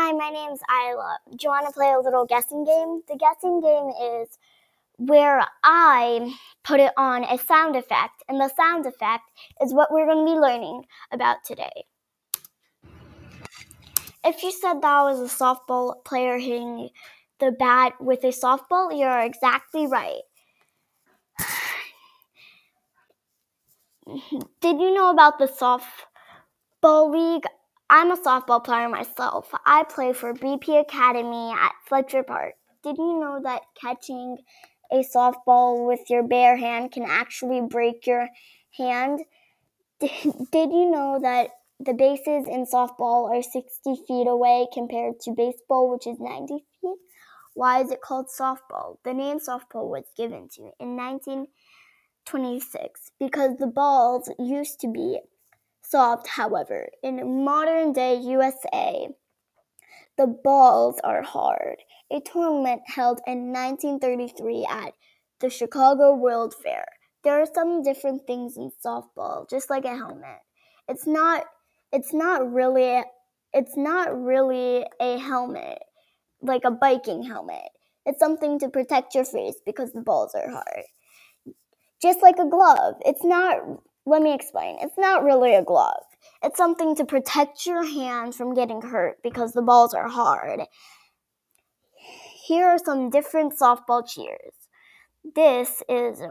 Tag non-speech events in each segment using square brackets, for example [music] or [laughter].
Hi, my name's Ayla. Do you want to play a little guessing game? The guessing game is where I put it on a sound effect, and the sound effect is what we're going to be learning about today. If you said that was a softball player hitting the bat with a softball, you're exactly right. [sighs] Did you know about the softball league? I'm a softball player myself. I play for BP Academy at Fletcher Park. Did you know that catching a softball with your bare hand can actually break your hand? [laughs] Did, you know that the bases in softball are 60 feet away compared to baseball, which is 90 feet? Why is it called softball? The name softball was given to in 1926 because the balls used to be soft, however. In modern day USA, the balls are hard. A tournament held in 1933 at the Chicago World Fair. There are some different things in softball, just like a helmet. It's not it's not really it's not really a helmet like a biking helmet. It's something to protect your face because the balls are hard. Just like a glove. It's not let me explain. It's not really a glove. It's something to protect your hand from getting hurt because the balls are hard. Here are some different softball cheers. This is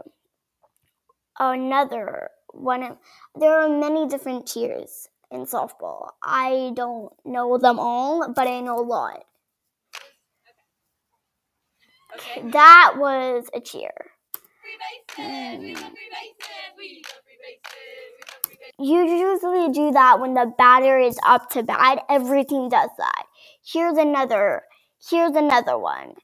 another one. There are many different cheers in softball. I don't know them all, but I know a lot. Okay. That was a cheer. Free bases, we love free You usually do that when the batter is up to bat. Every team does that. Here's another. Here's another one.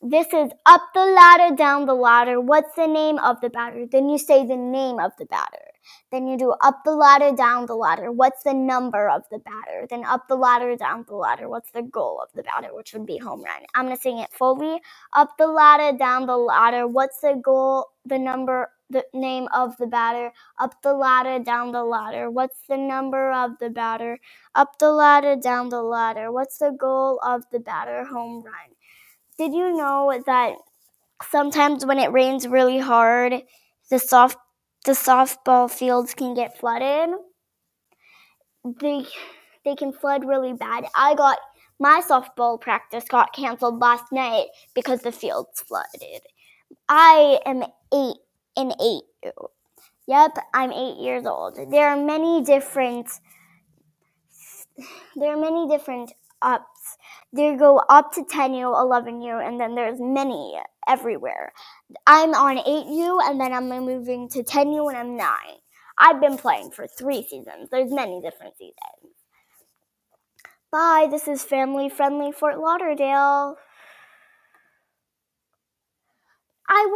This is up the ladder, down the ladder. What's the name of the batter? Then you say the name of the batter. Then you do up the ladder, down the ladder. What's the number of the batter? Then up the ladder, down the ladder. What's the goal of the batter, which would be home run? I'm going to sing it fully. Up the ladder, down the ladder. What's the goal, the number, the name of the batter? Up the ladder, down the ladder. What's the number of the batter? Up the ladder, down the ladder. What's the goal of the batter? Home run. Did you know that sometimes when it rains really hard, the soft the softball fields can get flooded? They they can flood really bad. I got my softball practice got canceled last night because the fields flooded. I am eight and eight. Yep, I'm eight years old. There are many different there are many different ups. They go up to 10U, 11U, and then there's many everywhere. I'm on 8U, and then I'm moving to 10U, and I'm 9. I've been playing for three seasons. There's many different seasons. Bye, this is Family Friendly Fort Lauderdale.